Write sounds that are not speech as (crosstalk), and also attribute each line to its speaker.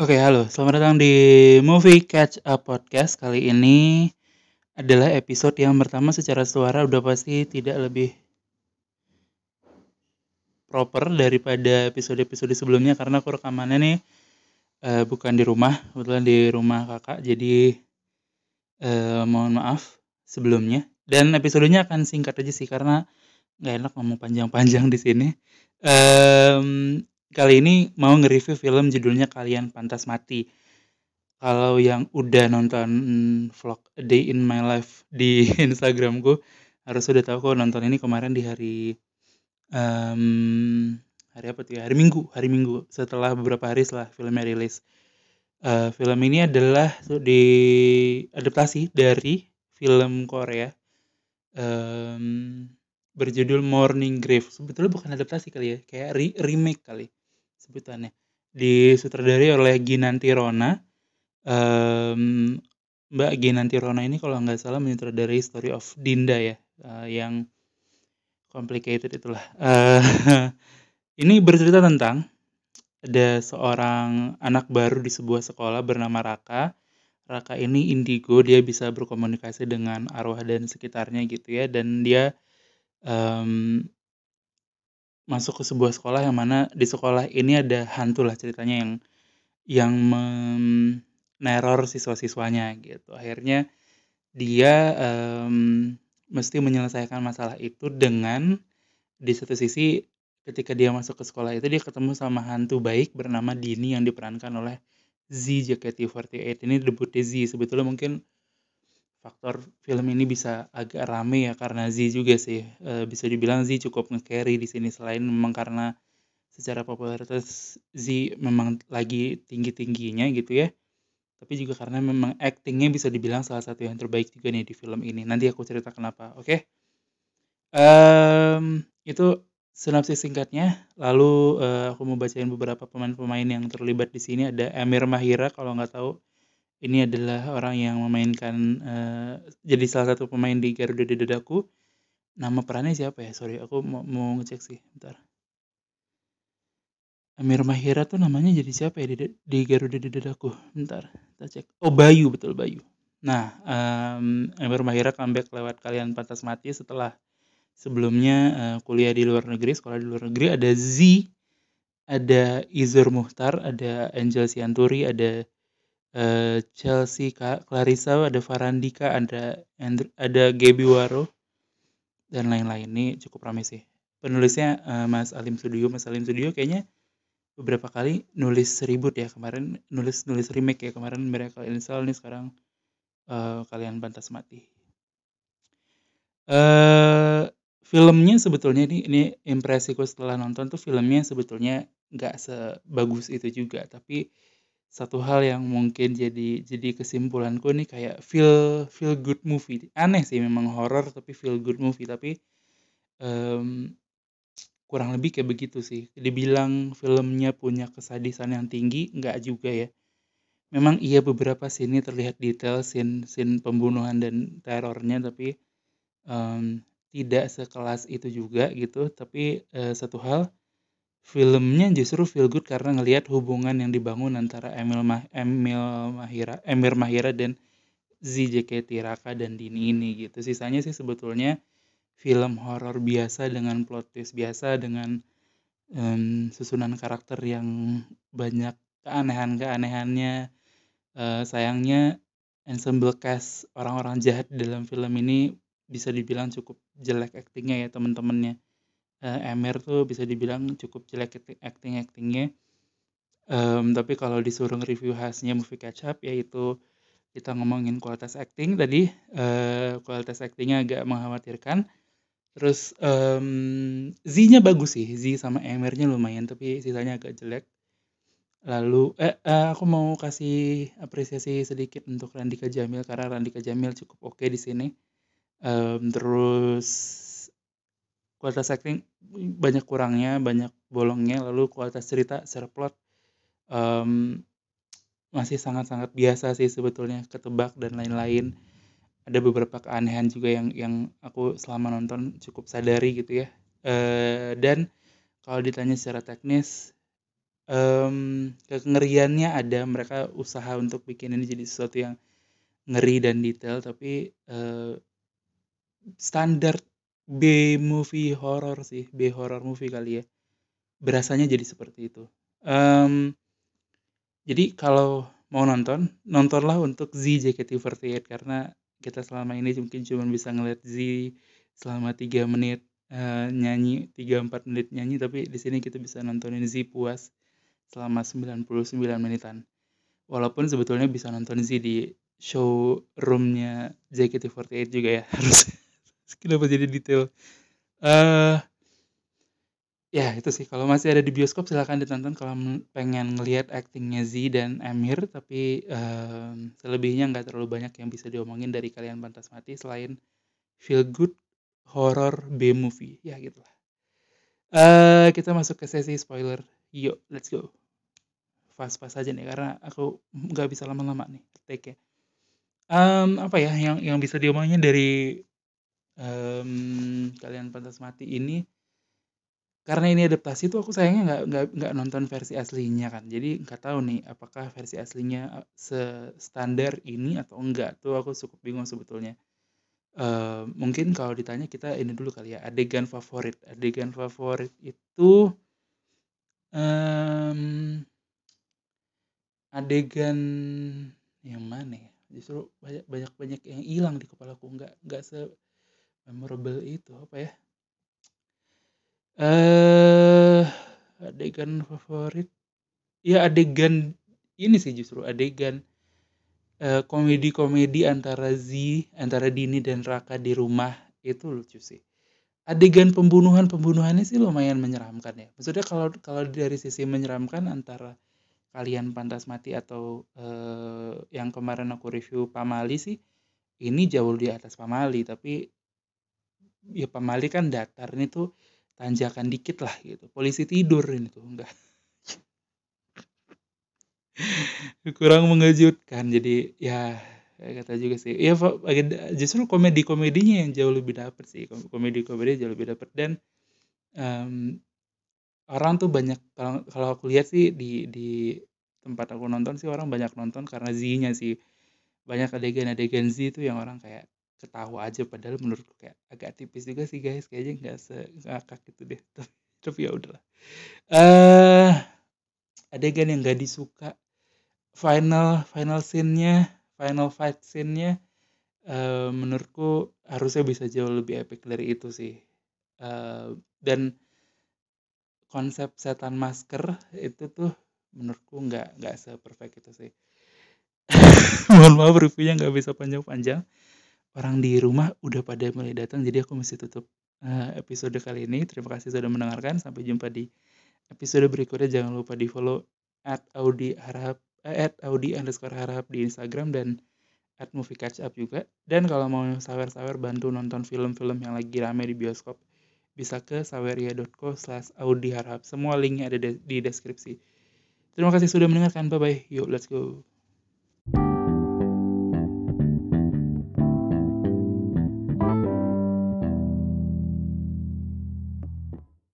Speaker 1: Oke, halo. Selamat datang di Movie Catch Up Podcast. Kali ini adalah episode yang pertama secara suara udah pasti tidak lebih proper daripada episode-episode sebelumnya karena aku rekamannya nih uh, bukan di rumah, kebetulan di rumah kakak. Jadi uh, mohon maaf sebelumnya. Dan episodenya akan singkat aja sih karena nggak enak ngomong panjang-panjang di sini. Um, kali ini mau nge-review film judulnya Kalian Pantas Mati. Kalau yang udah nonton vlog A Day in My Life di (laughs) Instagramku harus udah tahu kok nonton ini kemarin di hari um, hari apa tuh ya hari Minggu hari Minggu setelah beberapa hari setelah filmnya rilis. Uh, film ini adalah di adaptasi dari film Korea um, berjudul Morning Grave. Sebetulnya bukan adaptasi kali ya, kayak re remake kali sebutannya. Disutradari oleh Ginanti Rona um, Mbak Ginanti Rona ini kalau nggak salah menyutradarai Story of Dinda ya uh, yang complicated itulah. Uh, (laughs) ini bercerita tentang ada seorang anak baru di sebuah sekolah bernama Raka. Raka ini indigo dia bisa berkomunikasi dengan arwah dan sekitarnya gitu ya dan dia um, masuk ke sebuah sekolah yang mana di sekolah ini ada hantu lah ceritanya yang yang meneror siswa-siswanya gitu. Akhirnya dia um, mesti menyelesaikan masalah itu dengan di satu sisi ketika dia masuk ke sekolah itu dia ketemu sama hantu baik bernama Dini yang diperankan oleh Z JKT48 ini debutnya Z sebetulnya mungkin faktor film ini bisa agak rame ya karena Z juga sih. E, bisa dibilang Z cukup nge-carry di sini. Selain memang karena secara popularitas Z memang lagi tinggi tingginya gitu ya tapi juga karena memang actingnya bisa dibilang salah satu yang terbaik juga nih di film ini. Nanti aku cerita kenapa oke? Okay? um, itu sinopsis singkatnya. Lalu uh, aku mau bacain beberapa pemain-pemain yang terlibat di sini. Ada Emir Mahira kalau nggak tahu ini adalah orang yang memainkan uh, jadi salah satu pemain di Garuda di Dadaku. Nama perannya siapa ya? Sorry, aku mau, mau ngecek sih. Bentar. Amir Mahira tuh namanya jadi siapa ya di, di Garuda di Dadaku? Bentar, kita cek. Oh, Bayu, betul Bayu. Nah, um, Amir Mahira comeback lewat Kalian Pantas Mati setelah sebelumnya uh, kuliah di luar negeri, sekolah di luar negeri. Ada Z, ada Izur Muhtar, ada Angel Sianturi, ada uh, Chelsea Kak. Clarissa ada Farandika ada Andrew, ada Gaby Waro. Dan lain-lain. Ini cukup ramai sih. Penulisnya uh, Mas Alim Studio Mas Alim Studio kayaknya beberapa kali nulis ribut ya. Kemarin nulis nulis remake ya. Kemarin mereka install nih sekarang uh, kalian pantas mati. Uh, filmnya sebetulnya ini ini impresiku setelah nonton tuh filmnya sebetulnya nggak sebagus itu juga. Tapi satu hal yang mungkin jadi jadi kesimpulanku nih kayak feel feel good movie aneh sih memang horror tapi feel good movie tapi um, kurang lebih kayak begitu sih. Dibilang filmnya punya kesadisan yang tinggi nggak juga ya. Memang iya beberapa sini terlihat detail scene scene pembunuhan dan terornya tapi um, tidak sekelas itu juga gitu. Tapi uh, satu hal Filmnya justru feel good karena ngelihat hubungan yang dibangun antara Emil Mah Emil Mahira Emir Mahira dan ZJKT Raka dan Dini ini gitu. Sisanya sih sebetulnya film horor biasa dengan plot twist biasa dengan um, susunan karakter yang banyak keanehan-keanehannya. Uh, sayangnya ensemble cast orang-orang jahat dalam film ini bisa dibilang cukup jelek aktingnya ya teman-temannya uh, Emer tuh bisa dibilang cukup jelek acting actingnya. Um, tapi kalau disuruh review khasnya movie catch up yaitu kita ngomongin kualitas acting tadi uh, kualitas actingnya agak mengkhawatirkan. Terus um, Z-nya bagus sih Z sama Emernya lumayan tapi sisanya agak jelek. Lalu eh, uh, aku mau kasih apresiasi sedikit untuk Randika Jamil karena Randika Jamil cukup oke di sini. Um, terus kualitas acting banyak kurangnya banyak bolongnya lalu kualitas cerita secara plot um, masih sangat-sangat biasa sih sebetulnya ketebak dan lain-lain. Ada beberapa keanehan juga yang yang aku selama nonton cukup sadari gitu ya. Uh, dan kalau ditanya secara teknis um, kengeriannya ada mereka usaha untuk bikin ini jadi sesuatu yang ngeri dan detail tapi uh, standar B movie horror sih B horror movie kali ya. Berasanya jadi seperti itu. Um, jadi kalau mau nonton nontonlah untuk Z JKT48 karena kita selama ini mungkin cuma bisa ngeliat Z selama tiga menit uh, nyanyi tiga empat menit nyanyi tapi di sini kita bisa nontonin Z puas selama 99 menitan. Walaupun sebetulnya bisa nonton Z di showroomnya JKT48 juga ya (laughs) harus (laughs) kenapa jadi detail? Uh, ya itu sih. Kalau masih ada di bioskop silahkan ditonton kalau pengen ngelihat actingnya Z dan Emir tapi uh, selebihnya nggak terlalu banyak yang bisa diomongin dari kalian pantas mati selain feel good horror B movie. Ya gitulah. Uh, kita masuk ke sesi spoiler. Yuk let's go. Pas-pas aja nih karena aku nggak bisa lama-lama nih take ya. Um, apa ya yang yang bisa diomongin dari um, kalian pantas mati ini karena ini adaptasi tuh aku sayangnya nggak nggak nggak nonton versi aslinya kan. Jadi nggak tahu nih apakah versi aslinya se standar ini atau enggak tuh aku cukup bingung sebetulnya. Uh, mungkin kalau ditanya kita ini dulu kali ya adegan favorit. Adegan favorit itu um, adegan yang mana ya? Justru banyak banyak banyak yang hilang di kepalaku nggak nggak se memorable itu apa ya? Eh uh, adegan favorit? Ya adegan ini sih justru adegan uh, komedi-komedi antara Z antara Dini dan Raka di rumah itu lucu sih. Adegan pembunuhan pembunuhannya sih lumayan menyeramkan ya. Maksudnya kalau kalau dari sisi menyeramkan antara kalian pantas mati atau uh, yang kemarin aku review Pamali sih ini jauh di atas Pamali tapi ya Pamali kan datar ini tuh tanjakan dikit lah gitu. Polisi tidur ini tuh enggak. (laughs) Kurang mengejutkan jadi ya kata juga sih. Ya justru komedi komedinya yang jauh lebih dapet sih. Komedi komedi jauh lebih dapet. Dan um, orang tuh banyak kalau kalau aku lihat sih di di tempat aku nonton sih orang banyak nonton karena Z-nya sih. Banyak adegan-adegan Z itu yang orang kayak ketawa aja padahal menurutku kayak agak tipis juga sih guys. Kayaknya nggak se ngakak gitu deh. (laughs) Tapi ya udahlah. Uh, adegan yang gak disuka? Final final scene-nya final fight scene-nya uh, menurutku harusnya bisa jauh lebih epic dari itu sih. Uh, dan konsep setan masker itu tuh menurutku nggak nggak seperfect itu sih. (laughs) Mohon maaf reviewnya nggak bisa panjang-panjang orang di rumah udah pada mulai datang jadi aku mesti tutup uh, episode kali ini terima kasih sudah mendengarkan sampai jumpa di episode berikutnya jangan lupa di follow at audi harap eh, at audi underscore harap di instagram dan at movie catch up juga dan kalau mau sawer-sawer bantu nonton film-film yang lagi rame di bioskop bisa ke saweria.co slash Audi Harap. Semua linknya ada di deskripsi. Terima kasih sudah mendengarkan. Bye-bye. Yuk, let's go.